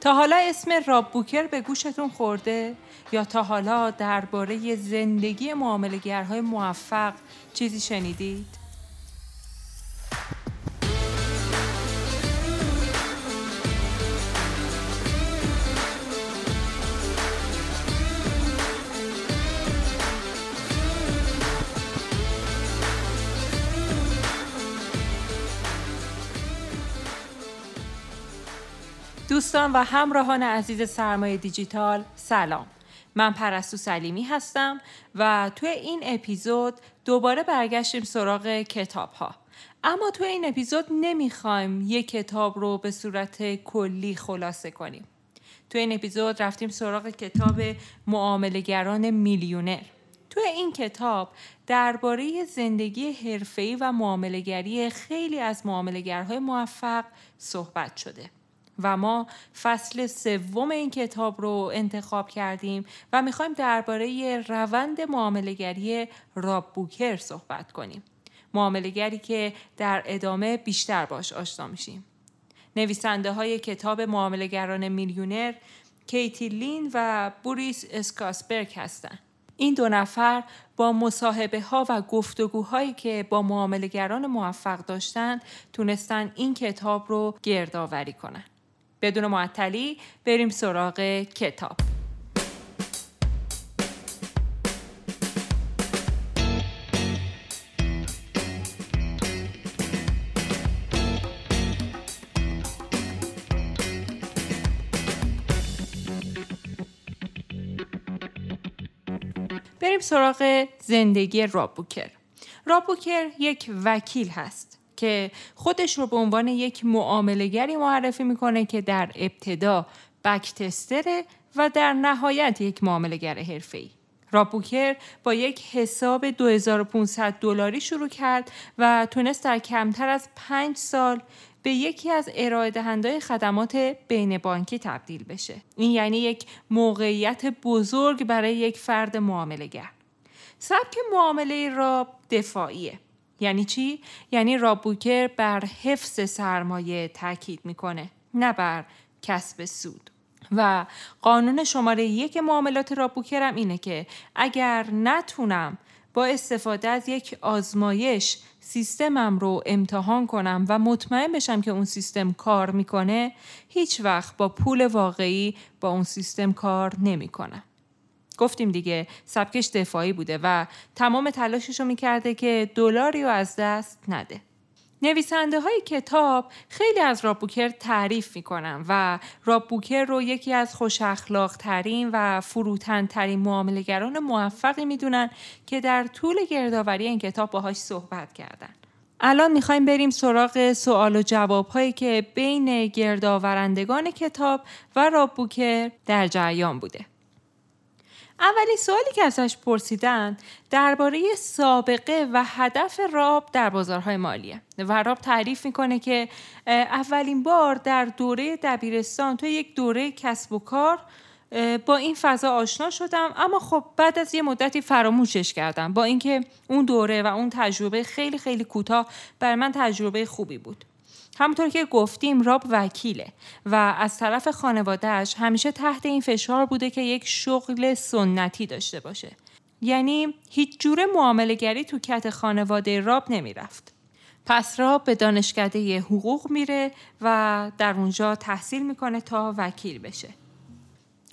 تا حالا اسم راب بوکر به گوشتون خورده یا تا حالا درباره زندگی معاملگرهای موفق چیزی شنیدید؟ دوستان و همراهان عزیز سرمایه دیجیتال سلام. من پرستو سلیمی هستم و توی این اپیزود دوباره برگشتیم سراغ کتاب ها اما توی این اپیزود نمی‌خوایم یک کتاب رو به صورت کلی خلاصه کنیم. توی این اپیزود رفتیم سراغ کتاب معاملگران میلیونر. توی این کتاب درباره زندگی حرفه‌ای و معاملگری خیلی از معاملگرهای موفق صحبت شده. و ما فصل سوم این کتاب رو انتخاب کردیم و می‌خوایم درباره روند معاملگری راب بوکر صحبت کنیم. معاملگری که در ادامه بیشتر باش آشنا میشیم. نویسنده های کتاب معاملگران میلیونر کیتی لین و بوریس اسکاسبرگ هستند. این دو نفر با مصاحبه ها و گفتگوهایی که با معاملگران موفق داشتند تونستن این کتاب رو گردآوری کنند. بدون معطلی بریم سراغ کتاب. بریم سراغ زندگی رابوکر. رابوکر یک وکیل هست. که خودش رو به عنوان یک معاملگری معرفی می‌کنه که در ابتدا بک تستره و در نهایت یک معاملگر حرفه‌ای. رابوکر با یک حساب 2500 دلاری شروع کرد و تونست در کمتر از پنج سال به یکی از ارائه خدمات بین بانکی تبدیل بشه. این یعنی یک موقعیت بزرگ برای یک فرد معاملگر. سبک معامله راب دفاعیه. یعنی چی؟ یعنی رابوکر بر حفظ سرمایه تاکید می‌کنه نه بر کسب سود و قانون شماره یک معاملات رابوکر هم اینه که اگر نتونم با استفاده از یک آزمایش سیستمم رو امتحان کنم و مطمئن بشم که اون سیستم کار می‌کنه هیچ وقت با پول واقعی با اون سیستم کار نمی‌کنم. گفتیم دیگه سبکش دفاعی بوده و تمام تلاشش رو می‌کرده که دلاری رو از دست نده. نویسنده های کتاب خیلی از رابوکر تعریف می‌کنن و رابوکر رو یکی از خوش اخلاق ترین و فروتن ترین معاملگران موفقی می‌دونن که در طول گردآوری این کتاب باهاش صحبت کردن. الان می‌خوایم بریم سراغ سوال و جواب هایی که بین گردآورندگان کتاب و رابوکر در جریان بوده. اولین سوالی که ازش پرسیدن درباره سابقه و هدف راب در بازارهای مالیه. و راب تعریف می‌کنه که اولین بار در دوره دبیرستان تو یک دوره کسب و کار با این فضا آشنا شدم. اما خب بعد از یه مدتی فراموشش کردم. با اینکه اون دوره و اون تجربه خیلی خیلی کوتاه بر من تجربه خوبی بود. همونطور که گفتیم راب وکیله و از طرف خانوادهش همیشه تحت این فشار بوده که یک شغل سنتی داشته باشه. یعنی هیچ جور معاملگری تو کت خانواده راب نمی‌رفت. پس راب به دانشکده حقوق میره و در اونجا تحصیل می‌کنه تا وکیل بشه.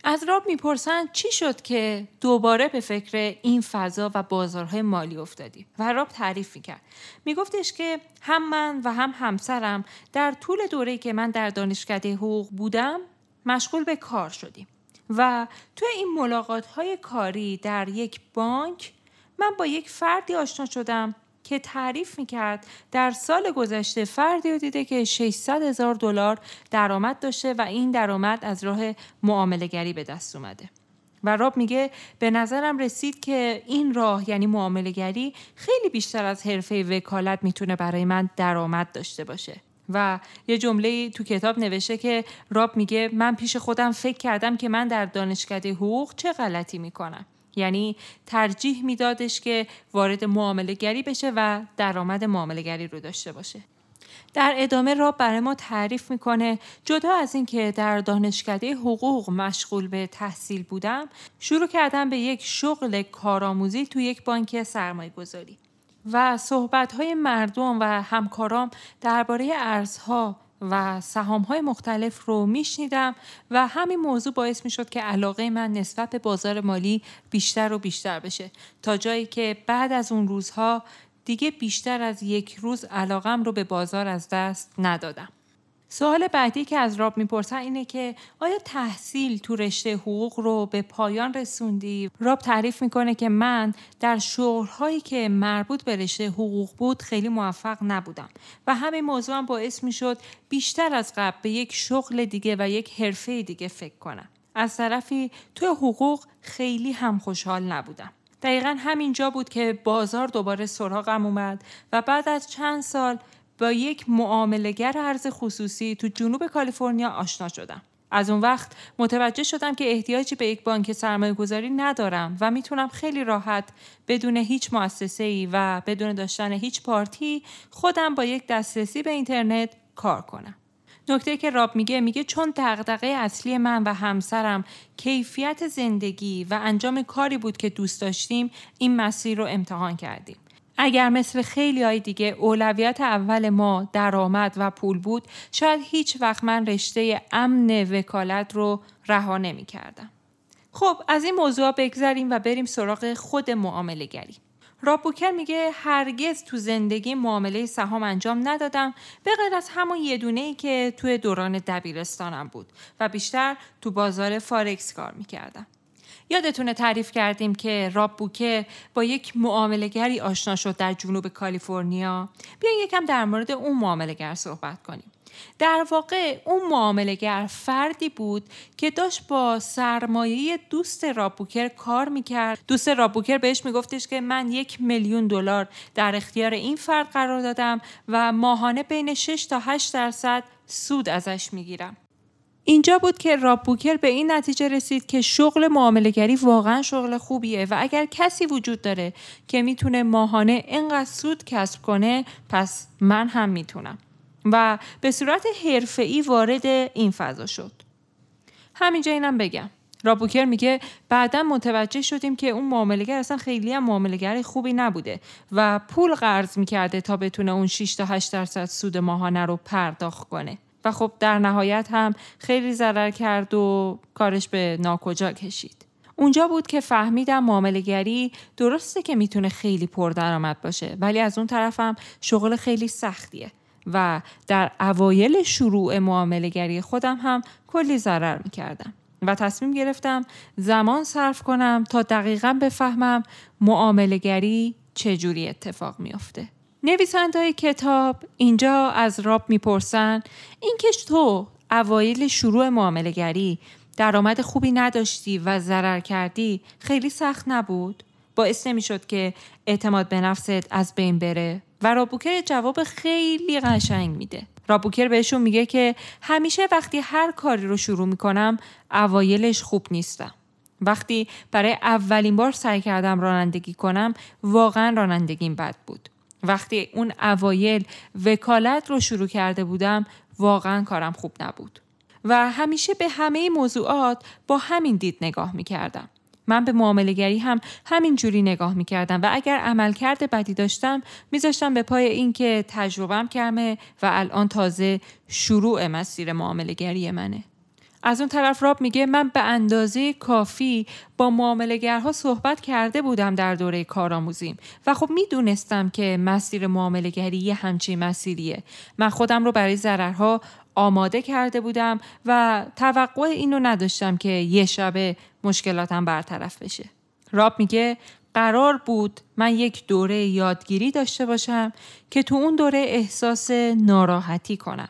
از راب می‌پرسن چی شد که دوباره به فکر این فضا و بازارهای مالی افتادی و راب تعریف می‌کرد. میگفتش که هم من و هم همسرم در طول دوره که من در دانشکده حقوق بودم مشغول به کار شدیم و تو این ملاقات های کاری در یک بانک من با یک فردی آشنا شدم که تعریف می‌کرد در سال گذشته فردی رو دیده که 600 هزار دلار درآمد داشته و این درآمد از راه معاملهگری به دست اومده. و راب میگه به نظرم رسید که این راه یعنی معاملهگری خیلی بیشتر از حرفه وکالت می‌تونه برای من درآمد داشته باشه. و یه جمله تو کتاب نوشته که راب میگه من پیش خودم فکر کردم که من در دانشکده حقوق چه غلطی می‌کنم. یعنی ترجیح میدادش که وارد معامله گری بشه و درآمد معامله گری رو داشته باشه. در ادامه را برای ما تعریف می‌کنه جدا از اینکه در دانشکده حقوق مشغول به تحصیل بودم شروع کردم به یک شغل کارآموزی تو یک بانک سرمایه گذاری و صحبت های مردم و همکارام درباره ارزها و سهام های مختلف رو میشنیدم و همین موضوع باعث می شد که علاقه من نسبت به بازار مالی بیشتر و بیشتر بشه تا جایی که بعد از اون روزها دیگه بیشتر از یک روز علاقم رو به بازار از دست ندادم. سوال بعدی که از راب می‌پرسن اینه که آیا تحصیل تو رشته حقوق رو به پایان رسوندی؟ راب تعریف می‌کنه که من در شغلهایی که مربوط به رشته حقوق بود خیلی موفق نبودم و همین موضوع هم باعث می‌شد بیشتر از قبل به یک شغل دیگه و یک حرفه دیگه فکر کنم. از طرفی تو حقوق خیلی هم خوشحال نبودم. دقیقا همینجا بود که بازار دوباره سراغم اومد و بعد از چند سال با یک معاملگر ارز خصوصی تو جنوب کالیفرنیا آشنا شدم. از اون وقت متوجه شدم که احتیاجی به یک بانک سرمایه گذاری ندارم و می‌تونم خیلی راحت بدون هیچ مؤسسه ای و بدون داشتن هیچ پارتی خودم با یک دسترسی به اینترنت کار کنم. نکته که راب میگه میگه چون دغدغه اصلی من و همسرم کیفیت زندگی و انجام کاری بود که دوست داشتیم این مسیر رو امتحان کردیم. اگر مثل خیلی های دیگه اولویت اول ما درآمد و پول بود شاید هیچ وقت من رشته امن وکالت رو رها نمی کردم. خب از این موضوع بگذریم و بریم سراغ خود معامله گری. رابوکر میگه هرگز تو زندگی معامله سهام انجام ندادم به غیر از همون یه دونه ای که توی دوران دبیرستانم بود و بیشتر تو بازار فارکس کار می‌کردم. یادتونه تعریف کردیم که راب بوکر با یک معاملگری آشنا شد در جنوب کالیفرنیا؟ بیاین یکم در مورد اون معاملگر صحبت کنیم. در واقع اون معاملگر فردی بود که داشت با سرمایه دوست رابوکر کار می‌کرد. دوست رابوکر بهش میگفتش که من یک میلیون دلار در اختیار این فرد قرار دادم و ماهانه بین 6 تا 8 درصد سود ازش می‌گیرم. اینجا بود که راب بوکر به این نتیجه رسید که شغل معاملگری واقعا شغل خوبیه و اگر کسی وجود داره که می‌تونه ماهانه اینقدر سود کسب کنه پس من هم می‌تونم. و به صورت حرفه‌ای وارد این فضا شد. همینجا اینم بگم. رابوکر میگه بعدا متوجه شدیم که اون معاملگر اصلا خیلی هم معاملگر خوبی نبوده و پول قرض می‌کرده تا بتونه اون 6 تا 8 درصد سود ماهانه رو پرداخت کنه. و خب در نهایت هم خیلی ضرر کرد و کارش به ناکجا کشید. اونجا بود که فهمیدم معاملگری درسته که می‌تونه خیلی پردرآمد باشه ولی از اون طرفم شغل خیلی سختیه و در اوایل شروع معاملگری خودم هم کلی ضرر می‌کردم و تصمیم گرفتم زمان صرف کنم تا دقیقا بفهمم معاملگری چجوری اتفاق میافته. نویسنده کتاب اینجا از راب می‌پرسن اینکه تو اوایل شروع معامله گری درآمد خوبی نداشتی و ضرر کردی خیلی سخت نبود؟ باعث نمی‌شد که اعتماد به نفست از بین بره و رابوکر جواب خیلی قشنگ میده. رابوکر بهشون میگه که همیشه وقتی هر کاری رو شروع می‌کنم اوایلش خوب نیستم. وقتی برای اولین بار سعی کردم رانندگی کنم واقعا رانندگیم بد بود. وقتی اون اوایل وکالت رو شروع کرده بودم واقعا کارم خوب نبود و همیشه به همه موضوعات با همین دید نگاه می کردم. من به معاملگری هم همین جوری نگاه می کردم و اگر عملکرد بدی داشتم میذاشتم به پای اینکه تجربم کمه و الان تازه شروع مسیر معاملگری منه. از اون طرف راب میگه من به اندازه کافی با معاملگرها صحبت کرده بودم در دوره کارآموزیم و خب می‌دونستم که مسیر معاملگری یه همچین مسیریه. من خودم رو برای ضررها آماده کرده بودم و توقع اینو نداشتم که یه شبه مشکلاتم برطرف بشه. راب میگه قرار بود من یک دوره یادگیری داشته باشم که تو اون دوره احساس ناراحتی کنم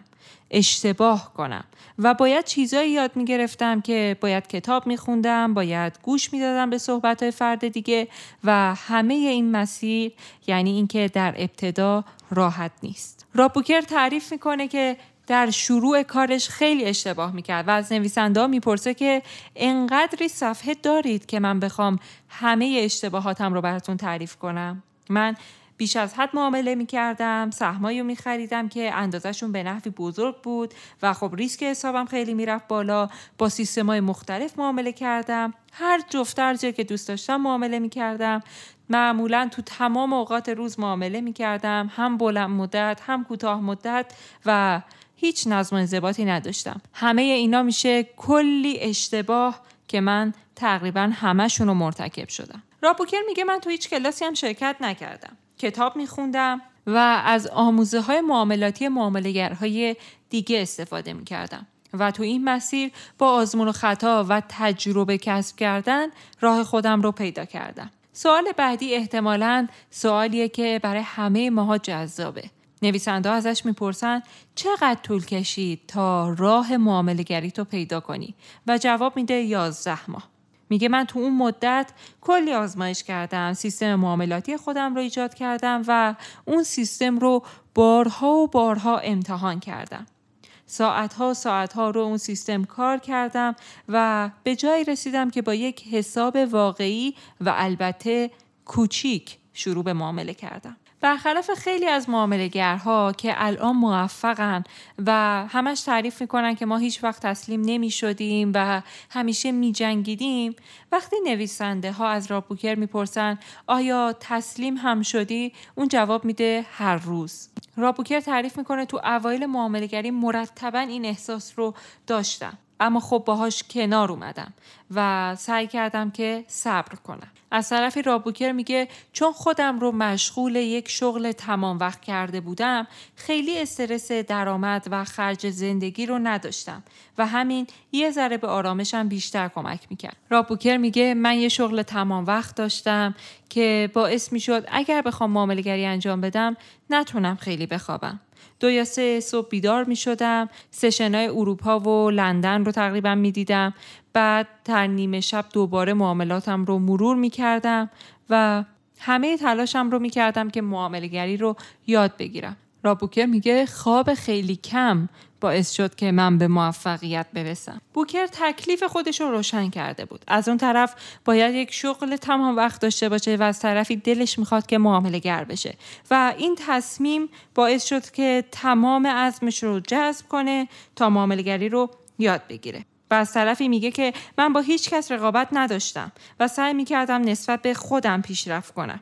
اشتباه کنم و باید چیزایی یاد می گرفتم که باید کتاب می خوندم، باید گوش می دادم به صحبت فرد دیگه و همه این مسیر یعنی اینکه در ابتدا راحت نیست. رابوکر تعریف می‌کنه که در شروع کارش خیلی اشتباه می‌کرد و از نویسنده می‌پرسه که انقدری صفحه دارید که من بخوام همه اشتباهاتم رو براتون تعریف کنم من بیش از حد معامله می‌کردم سهمایی رو میخریدم که اندازشون به نحوی بزرگ بود و خب ریسک حسابم خیلی می‌رفت بالا. با سیستم مختلف معامله کردم. هر جفت ارزی که دوست داشتم معامله می‌کردم. معمولا تو تمام اوقات روز معامله می‌کردم. هم بلند مدت هم کوتاه مدت و هیچ نظم انضباطی نداشتم. همه اینا میشه کلی اشتباه که من تقریبا همهشون رو مرتکب شدم. راپوکر میگه من تو هیچ کلاسی هم شرکت نکردم. کتاب میخوندم و از آموزه های معاملاتی معاملگرهای دیگه استفاده می‌کردم و تو این مسیر با آزمون و خطا و تجربه کسب کردن راه خودم رو پیدا کردم. سوال بعدی احتمالا سوالیه که برای همه ماها جذابه. نویسنده ازش می‌پرسن چقدر طول کشید تا راه معاملگری تو پیدا کنی و جواب میده یازده ماه. میگه من تو اون مدت کلی آزمایش کردم سیستم معاملاتی خودم رو ایجاد کردم و اون سیستم رو بارها و بارها امتحان کردم. ساعتها و ساعتها رو اون سیستم کار کردم و به جایی رسیدم که با یک حساب واقعی و البته کوچیک شروع به معامله کردم. برخلاف خیلی از معاملهگرها که الان موفقن و همش تعریف می‌کنن که ما هیچ وقت تسلیم نمی شدیم و همیشه می جنگیدیم وقتی نویسنده ها از رابوکر می‌پرسن آیا تسلیم هم شدی؟ اون جواب میده هر روز. رابوکر تعریف می‌کنه تو اوایل معاملگری مرتبا این احساس رو داشتم اما خب باهاش کنار اومدم و سعی کردم که صبر کنم. از طرفی رابوکر میگه چون خودم رو مشغول یک شغل تمام وقت کرده بودم خیلی استرس درآمد و خرج زندگی رو نداشتم و همین یه ذره به آرامشم بیشتر کمک می‌کرد. رابوکر میگه من یه شغل تمام وقت داشتم که باعث می‌شد اگر بخوام معاملگری انجام بدم نتونم خیلی بخوابم. دو یا سه صبح بیدار می شدم سشنای اروپا و لندن رو تقریبا می دیدم. بعد در نیمه شب دوباره معاملاتم رو مرور می کردم و همه تلاشم رو می کردم که معاملگری رو یاد بگیرم. رابوکر میگه خواب خیلی کم باعث شد که من به موفقیت برسم. بوکر تکلیف خودش رو روشن کرده بود. از اون طرف باید یک شغل تمام وقت داشته باشه و از طرفی دلش می‌خواد که معامله گر بشه و این تصمیم باعث شد که تمام عزمش رو جذب کنه تا معاملگری رو یاد بگیره. و از طرفی میگه که من با هیچ کس رقابت نداشتم و سعی می‌کردم نسبت به خودم پیشرفت کنم.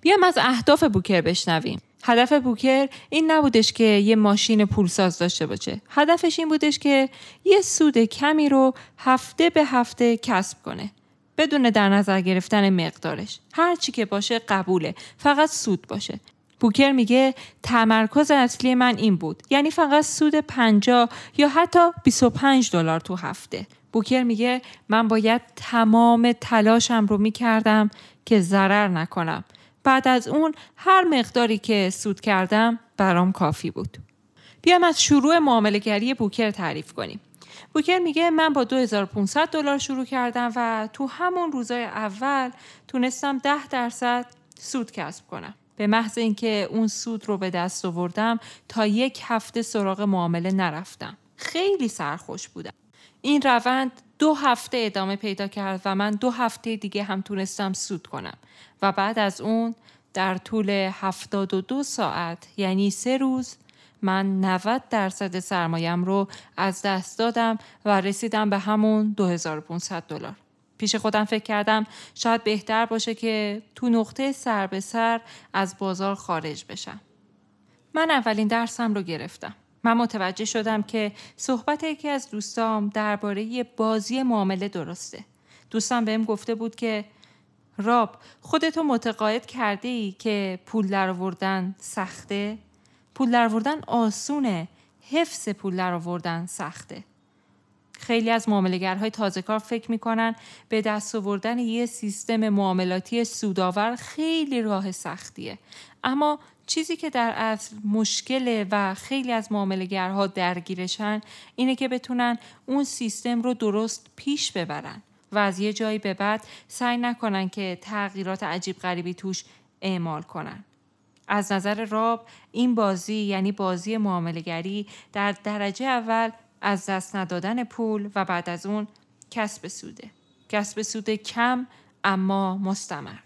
بیام از اهداف بوکر بشنویم. هدف بوکر این نبودش که یه ماشین پولساز داشته باشه. هدفش این بودش که یه سود کمی رو هفته به هفته کسب کنه. بدون در نظر گرفتن مقدارش. هر چی که باشه قبوله. فقط سود باشه. بوکر میگه تمرکز اصلی من این بود. یعنی فقط سود 50 یا حتی 25 دلار تو هفته. بوکر میگه من باید تمام تلاشم رو می‌کردم که ضرر نکنم. بعد از اون هر مقداری که سود کردم برام کافی بود. بیام از شروع معاملهگری بوکر تعریف کنیم. بوکر میگه من با 2500 دلار شروع کردم و تو همون روزای اول تونستم 10 درصد سود کسب کنم. به محض اینکه اون سود رو به دست آوردم تا یک هفته سراغ معامله نرفتم. خیلی سرخوش بودم. این روند دو هفته ادامه پیدا کرد و من دو هفته دیگه هم تونستم سود کنم و بعد از اون در طول 72 ساعت یعنی سه روز من 90 درصد سرمایم رو از دست دادم و رسیدم به همون 2500 دلار. پیش خودم فکر کردم شاید بهتر باشه که تو نقطه سر به سر از بازار خارج بشم. من اولین درسم رو گرفتم. من متوجه شدم که صحبت یکی از دوستام درباره بازی معامله درسته. دوستم بهم گفته بود که راب خودتو متقاعد کرده ای که پول در سخته؟ پول در آسونه. حفظ پول در آوردن سخته. خیلی از معاملگرهای تازه کار فکر می‌کنن به دست آوردن یه سیستم معاملاتی سودآور خیلی راه سختیه. اما چیزی که در اصل مشکله و خیلی از معاملگرها درگیرشن اینه که بتونن اون سیستم رو درست پیش ببرن. و از یه جایی به بعد سعی نکنن که تغییرات عجیب غریبی توش اعمال کنن. از نظر راب این بازی یعنی بازی معاملگری در درجه اول از دست ندادن پول و بعد از اون کسب سوده. کسب سود کم اما مستمر.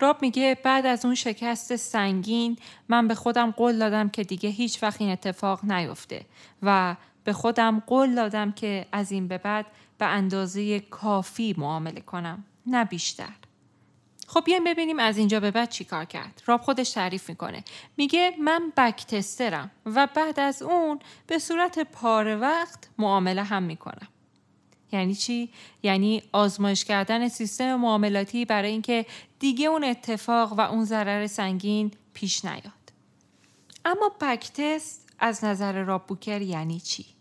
راب میگه بعد از اون شکست سنگین من به خودم قول دادم که دیگه هیچ وقت این اتفاق نیفته و به خودم قول دادم که از این به بعد به اندازه کافی معامله کنم نه بیشتر خب بیایم ببینیم از اینجا به بعد چی کار کرد. راب خودش تعریف می‌کنه. میگه من بک تسترم و بعد از اون به صورت پاره وقت معامله هم می‌کنم. یعنی چی؟ یعنی آزمایش کردن سیستم معاملاتی برای اینکه دیگه اون اتفاق و اون ضرر سنگین پیش نیاد. اما بک تست از نظر راب بوکر یعنی چی؟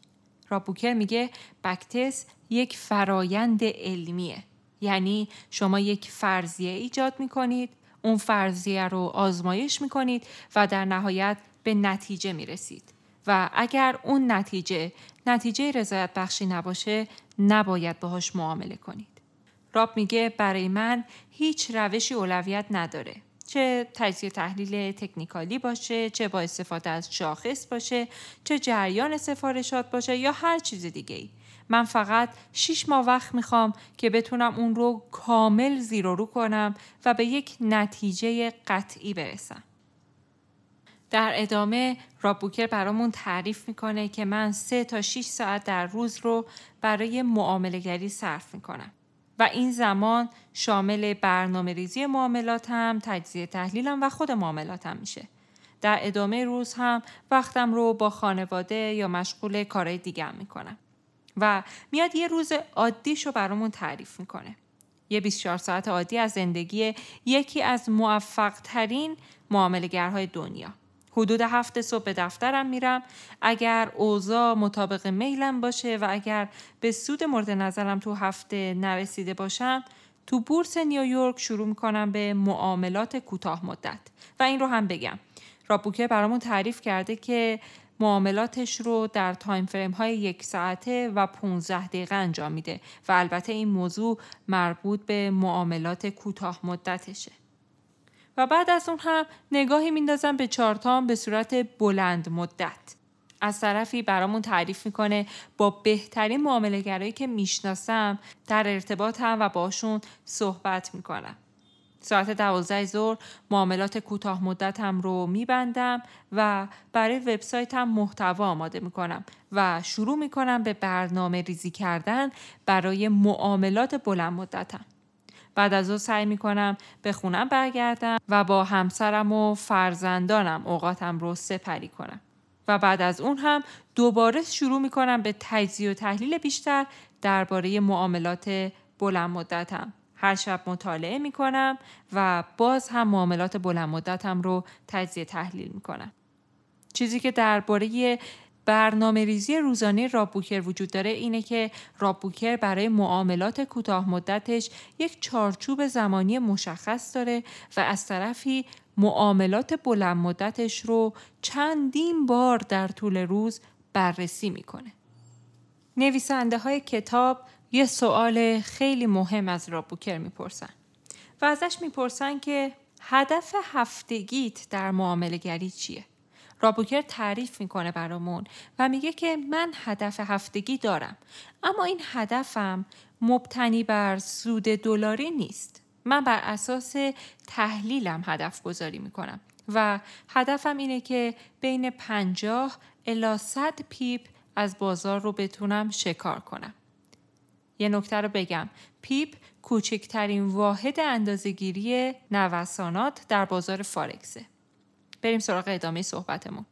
راب بوکر میگه بک تست یک فرایند علمیه. یعنی شما یک فرضیه ایجاد می کنید اون فرضیه رو آزمایش می کنید و در نهایت به نتیجه می رسید. و اگر اون نتیجه نتیجه رضایت بخشی نباشه نباید باهاش معامله کنید. راب میگه برای من هیچ روشی اولویت نداره. چه تجزیه تحلیل تکنیکالی باشه، چه با استفاده از شاخص باشه، چه جریان سفارشات باشه یا هر چیز دیگه ای. من فقط 6 ماه وقت می‌خوام که بتونم اون رو کامل زیر رو کنم و به یک نتیجه قطعی برسم. در ادامه رابوکر برامون تعریف می‌کنه که من 3 تا 6 ساعت در روز رو برای معاملگری صرف می‌کنم. و این زمان شامل برنامه ریزی معاملاتم، تجزیه تحلیلم و خود معاملاتم میشه. در ادامه روز هم وقتم رو با خانواده یا مشغول کارهای دیگه می‌کنم. و میاد یه روز عادیش رو برامون تعریف می‌کنه. یه 24 ساعت عادی از زندگی یکی از موفق ترین معاملگرهای دنیا. حدود هفته صبح به دفترم میرم. اگر اوضاع مطابق میلم باشه و اگر به سود مورد نظرم تو هفته نرسیده باشم تو بورس نیویورک شروع می‌کنم به معاملات کوتاه مدت. و این رو هم بگم. رابوکه برامون تعریف کرده که معاملاتش رو در تایم فریم های یک ساعته و 15 دقیقه انجام میده. و البته این موضوع مربوط به معاملات کوتاه مدتشه. و بعد از اون هم نگاهی میندازم به چارتام به صورت بلند مدت. از طرفی برامون تعریف می‌کنه با بهترین معاملگرایی که می‌شناسم در ارتباطم و باشون صحبت می‌کنم. ساعت دوازده ظهر معاملات کوتاه مدتم رو میبندم و برای وبسایتم محتوا آماده می‌کنم و شروع می‌کنم به برنامه ریزی کردن برای معاملات بلند مدتم. بعد از او سعی می‌کنم به خونم برگردم و با همسرم و فرزندانم اوقاتم رو سپری کنم. و بعد از اون هم دوباره شروع می‌کنم به تجزیه و تحلیل بیشتر درباره معاملات بلند مدتم. هر شب مطالعه می کنم و باز هم معاملات بلند مدتم رو تجزیه تحلیل می کنم. چیزی که درباره برنامه ریزی روزانه رابوکر وجود داره اینه که رابوکر برای معاملات کوتاه مدتش یک چارچوب زمانی مشخص داره و از طرفی معاملات بلند مدتش رو چندین بار در طول روز بررسی می‌کنه. نویسنده های کتاب یه سوال خیلی مهم از رابوکر می‌پرسن و ازش می‌پرسن که هدف هفتگیت در معامله گری چیه؟ رابوکر تعریف می‌کنه برامون و میگه که من هدف هفتگی دارم اما این هدفم مبتنی بر سود دلاری نیست. من بر اساس تحلیلم هدف گذاری می‌کنم و هدفم اینه که بین 50 الا 100 پیپ از بازار رو بتونم شکار کنم. یه نکته رو بگم. پیپ کوچکترین واحد اندازهگیری نوسانات در بازار فارکسه بریم سراغ ادامه صحبتمون.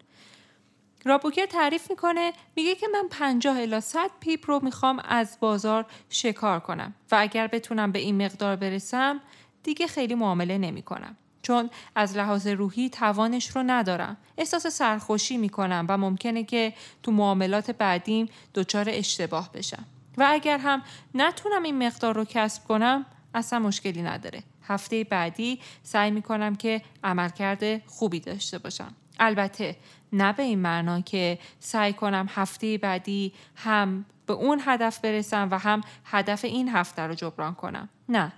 رابوکر تعریف می‌کنه میگه که من 50 الی 100 پیپ رو می‌خوام از بازار شکار کنم و اگر بتونم به این مقدار برسم دیگه خیلی معامله نمی‌کنم. چون از لحاظ روحی توانش رو ندارم. احساس سرخوشی می‌کنم و ممکنه که تو معاملات بعدیم دچار اشتباه بشم. و اگر هم نتونم این مقدار رو کسب کنم اصلا مشکلی نداره. هفته بعدی سعی می‌کنم که عملکرد خوبی داشته باشم. البته نه به این معنا که سعی کنم هفته بعدی هم به اون هدف برسم و هم هدف این هفته رو جبران کنم. نه.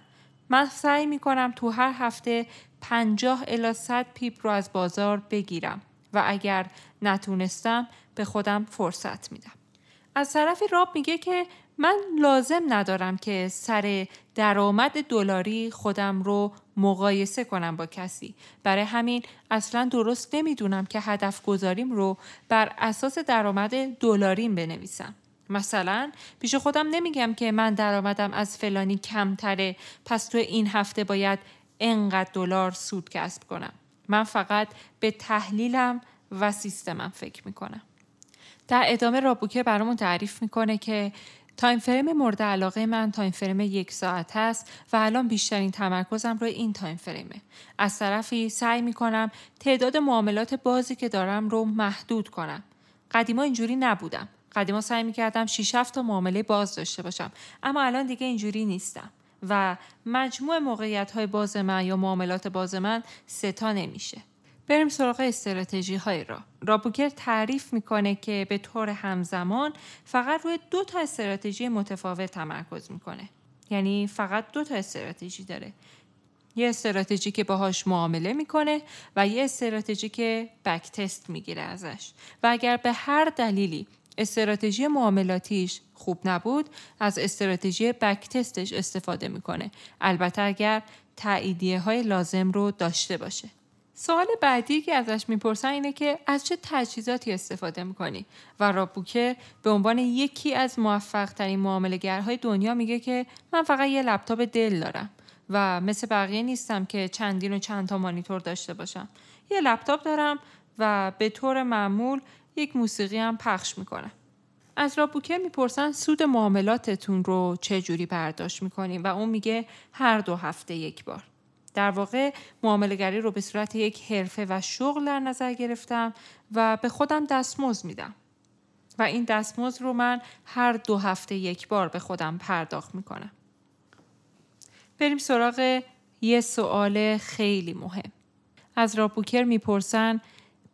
من سعی می‌کنم تو هر هفته پنجاه الا 100 پیپ رو از بازار بگیرم و اگر نتونستم به خودم فرصت میدم. از طرفی راب میگه که من لازم ندارم که سر درآمد دلاری خودم رو مقایسه کنم با کسی. برای همین اصلا درست نمی‌دونم که هدف گذاریم رو بر اساس درآمد دلاریم بنویسم. مثلا پیش خودم نمیگم که من درآمدم از فلانی کمتره پس تو این هفته باید انقدر دلار سود کسب کنم. من فقط به تحلیلم و سیستمم فکر می‌کنم. در ادامه رابوکه برامون تعریف می‌کنه که time frame مورد علاقه من time frame یک ساعت هست و الان بیشترین تمرکزم روی این time frame ه. از طرفی سعی می‌کنم تعداد معاملات بازی که دارم رو محدود کنم. قدیما اینجوری نبودم. قدیما سعی می‌کردم 6 7 تا معامله باز داشته باشم اما الان دیگه اینجوری نیستم و مجموع موقعیت های باز من یا معاملات باز من ستا نمیشه. بریم سراغ استراتژی های را. رابوکر تعریف می‌کنه که به طور همزمان فقط روی دو تا استراتژی متفاوت تمرکز می‌کنه. یعنی فقط دو تا استراتژی داره. یه استراتژی که باهاش معامله می‌کنه و یه استراتژی که بک تست می‌گیره ازش و اگر به هر دلیلی استراتژی معاملاتیش خوب نبود از استراتژی بک تستش استفاده می‌کنه البته اگر تاییدیه های لازم رو داشته باشه سوال بعدی که ازش می‌پرسن اینه که از چه تجهیزاتی استفاده می‌کنی؟ و رابوکه به عنوان یکی از موفق ترین معاملگرهای دنیا میگه که من فقط یه لپتاپ دل دارم و مثل بقیه نیستم که چندین و چند تا مانیتور داشته باشم. یه لپتاپ دارم و به طور معمول یک موسیقی هم پخش می‌کنم. از رابوکه می‌پرسن سود معاملاتتون رو چه جوری برداشت می‌کنیم و اون میگه هر دو هفته یک بار. در واقع معاملگری رو به صورت یک حرفه و شغل در نظر گرفتم و به خودم دستمزد میدم. و این دستمزد رو من هر دو هفته یک بار به خودم پرداخت می‌کنم. بریم سراغ یه سوال خیلی مهم. از رابوکر می‌پرسن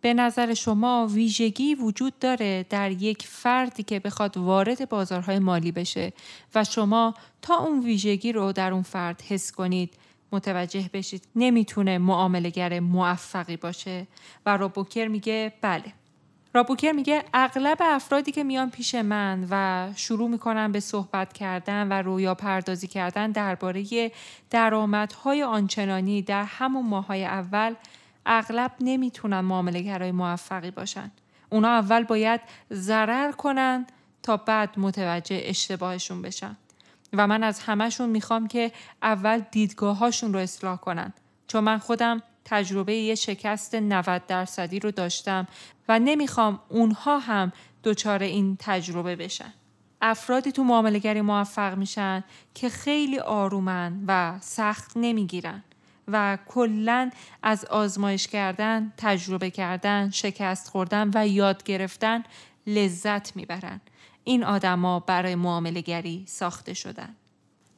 به نظر شما ویژگی وجود داره در یک فردی که بخواد وارد بازارهای مالی بشه و شما تا اون ویژگی رو در اون فرد حس کنید متوجه بشید نمی‌تونه معاملگر موفقی باشه و رابوکر میگه بله رابوکر میگه اغلب افرادی که میان پیش من و شروع می‌کنن به صحبت کردن و رویا پردازی کردن درباره درآمدهای آنچنانی در همون ماهای اول اغلب نمی‌تونن معاملگرای موفقی باشن. اونا اول باید ضرر کنن تا بعد متوجه اشتباهشون بشن. و من از همهشون می‌خوام که اول دیدگاهاشون رو اصلاح کنن چون من خودم تجربه یه شکست 90 درصدی رو داشتم و نمی‌خوام اونها هم دچار این تجربه بشن. افرادی تو معاملگری موفق میشن که خیلی آرومن و سخت نمی‌گیرن و کلا از آزمایش کردن، تجربه کردن، شکست خوردن و یاد گرفتن لذت می‌برن این آدما برای معامله گری ساخته شدن.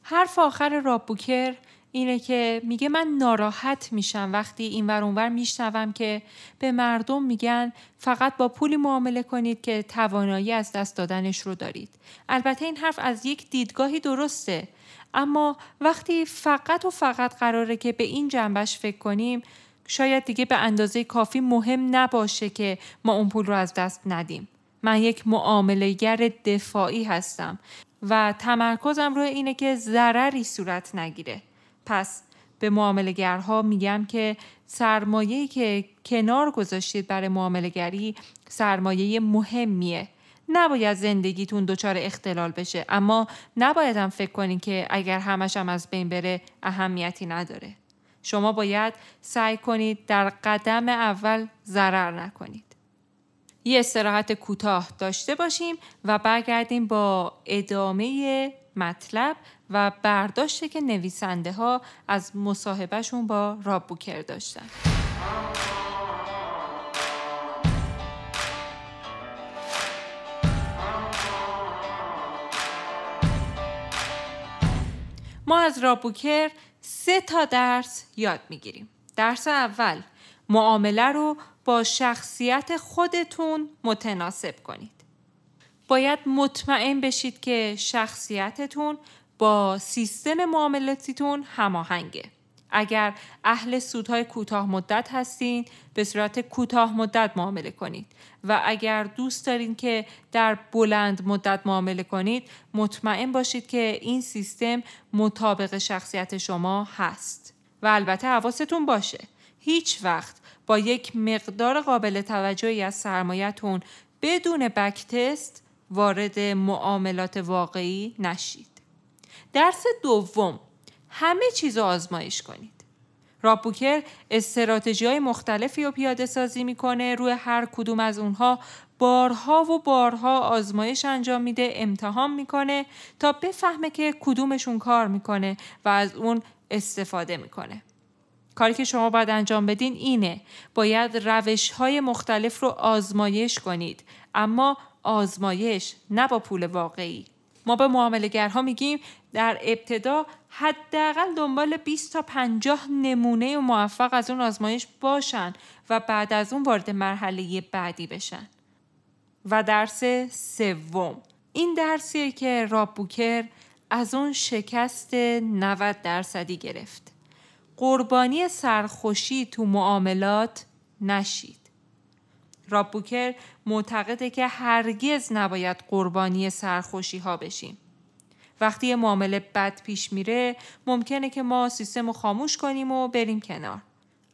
حرف آخر رابوکر اینه که میگه من ناراحت میشم وقتی این ور اونور میشنوم که به مردم میگن فقط با پولی معامله کنید که توانایی از دست دادنش رو دارید. البته این حرف از یک دیدگاهی درسته اما وقتی فقط و فقط قراره که به این جنبش فکر کنیم شاید دیگه به اندازه کافی مهم نباشه که ما اون پول رو از دست ندیم. من یک معاملهگر دفاعی هستم و تمرکزم روی اینه که ضرری صورت نگیره. پس به معاملگرها میگم که سرمایه‌ای که کنار گذاشتید برای معاملگری سرمایه مهمیه. نباید زندگیتون دچار اختلال بشه اما نباید هم فکر کنید که اگر همش هم از بین بره اهمیتی نداره. شما باید سعی کنید در قدم اول ضرر نکنید. یه استراحت کوتاه داشته باشیم و برگردیم با ادامه مطلب و برداشته که نویسنده ها از مصاحبهشون با راب بوکر داشتن. ما از رابوکر سه تا درس یاد می‌گیریم. درس اول معامله رو با شخصیت خودتون متناسب کنید. باید مطمئن بشید که شخصیتتون با سیستم معاملاتیتون هماهنگه. اگر اهل سودهای کوتاه مدت هستین به صورت کوتاه مدت معامله کنید و اگر دوست دارین که در بلند مدت معامله کنید مطمئن باشید که این سیستم مطابق شخصیت شما هست و البته حواستون باشه هیچ وقت با یک مقدار قابل توجهی از سرمایهتون بدون بک تست وارد معاملات واقعی نشید. درس دوم همه چیز رو آزمایش کنید. رابوکر استراتژی های مختلفی رو پیاده سازی می‌کنه روی هر کدوم از اونها بارها و بارها آزمایش انجام میده امتحان می‌کنه تا بفهمه که کدومشون کار می‌کنه و از اون استفاده می‌کنه. کاری که شما باید انجام بدین اینه باید روش های مختلف رو آزمایش کنید اما آزمایش نه با پول واقعی ما به معاملهگرها میگیم در ابتدا حداقل دنبال 20 تا 50 نمونه موفق از اون آزمایش باشن و بعد از اون وارد مرحله بعدی بشن. و درس سوم این درسیه که راب بوکر از اون شکست 90 درصدی گرفت. قربانی سرخوشی تو معاملات نشید. راب بوکر معتقده که هرگز نباید قربانی سرخوشی ها بشیم. وقتی معامله بد پیش میره ممکنه که ما سیستم رو خاموش کنیم و بریم کنار.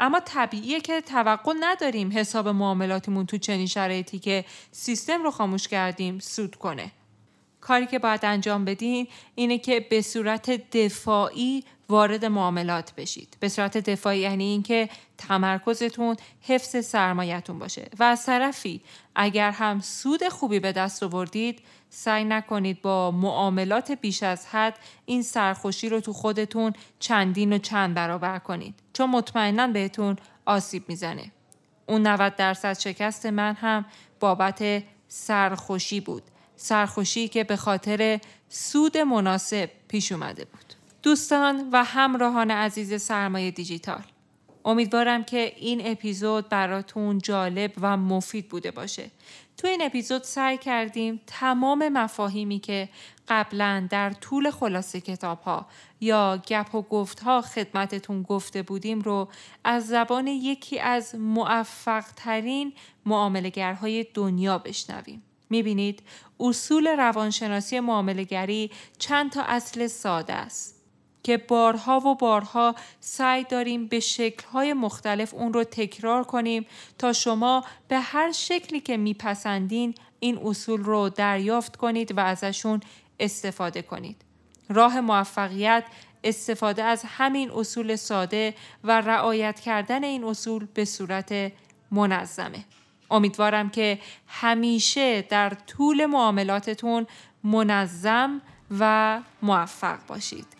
اما طبیعیه که توقع نداریم حساب معاملاتیمون تو چنین شرایطی که سیستم رو خاموش کردیم سود کنه. کاری که باید انجام بدین اینه که به صورت دفاعی وارد معاملات بشید. به صورت دفاعی یعنی اینکه تمرکزتون حفظ سرمایهتون باشه. و از طرفی اگر هم سود خوبی به دست آوردید سعی نکنید با معاملات بیش از حد این سرخوشی رو تو خودتون چندین و چند برابر کنید. چون مطمئنا بهتون آسیب می‌زنه. اون 90 درصد شکست من هم بابت سرخوشی بود. سرخوشی که به خاطر سود مناسب پیش اومده بود. دوستان و همراهان عزیز سرمایه دیجیتال امیدوارم که این اپیزود براتون جالب و مفید بوده باشه تو این اپیزود سعی کردیم تمام مفاهیمی که قبلا در طول خلاصه کتاب ها یا گپ و گفت ها خدمتتون گفته بودیم رو از زبان یکی از موفق ترین معاملگرهای دنیا بشنویم. می‌بینید اصول روانشناسی معاملگری چند تا اصل ساده است. که بارها و بارها سعی داریم به شکلهای مختلف اون رو تکرار کنیم تا شما به هر شکلی که میپسندین این اصول رو دریافت کنید و ازشون استفاده کنید. راه موفقیت استفاده از همین اصول ساده و رعایت کردن این اصول به صورت منظمه. امیدوارم که همیشه در طول معاملاتتون منظم و موفق باشید.